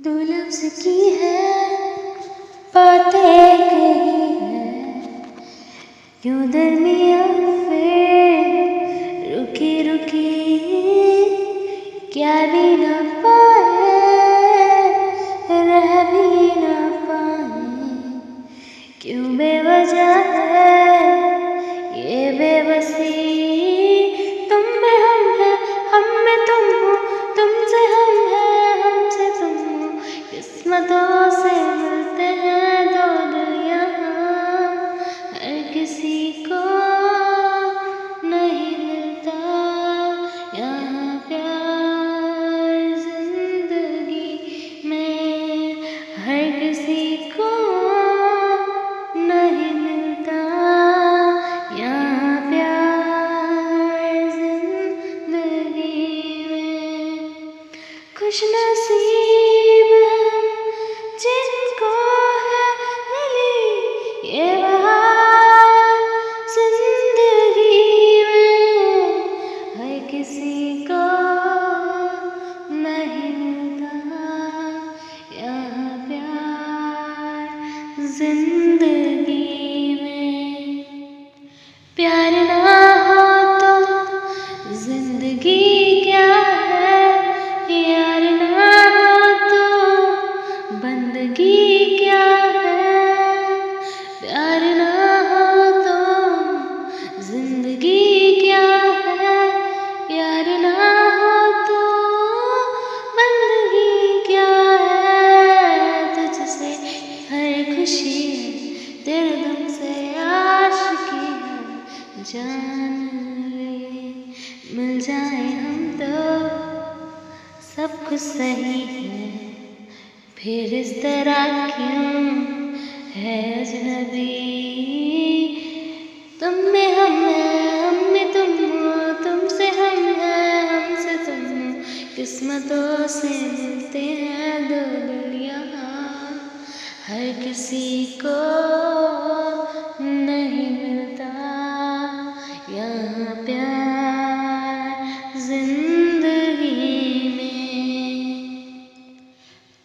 दो लफ्ज की है, बातें कही है। क्यों दरमिया फिर रुकी रुकी, क्या भी ना पाए, रह भी ना पाए। क्यों बेवजह को नहीं मिलता। यहाँ प्यार खुश नसीब जान ले मिल जाए हम तो। सब कुछ सही है, फिर इस तरह क्यों है अजनबी? तुम में हम है, हम में तुम हो, तुमसे हम है, हमसे तुम हो। किस्मतों से मिलते हैं दो दिल यहाँ हर किसी को नहीं मिलता। यहाँ प्यार ज़िंदगी में।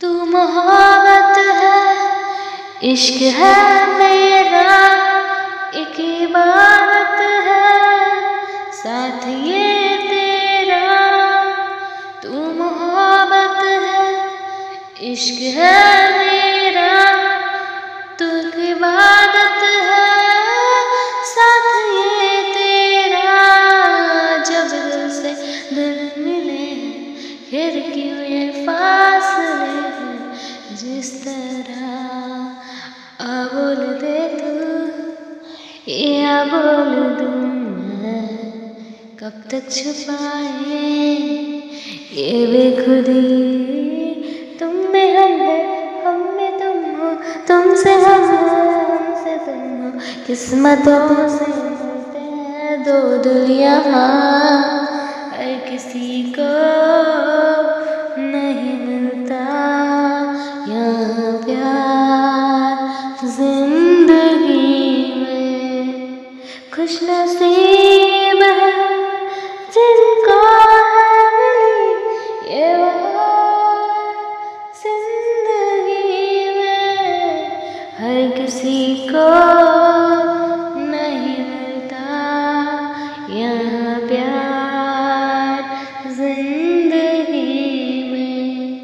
तू मोहब्बत है, इश्क है मेरा, एक इबादत है, साथ ये तेरा। तू मोहब्बत है, इश्क है या बोल दूँ कब तक छुपाए? ये बेखुदी तुम में हम है, हम में तुम हो, तुमसे हम हो, हमसे तुम हो। किस्मतों से मिलते हैं दो दिल यहाँ हर किसी को। खुश नसीब है ज़िंदगी में हर किसी को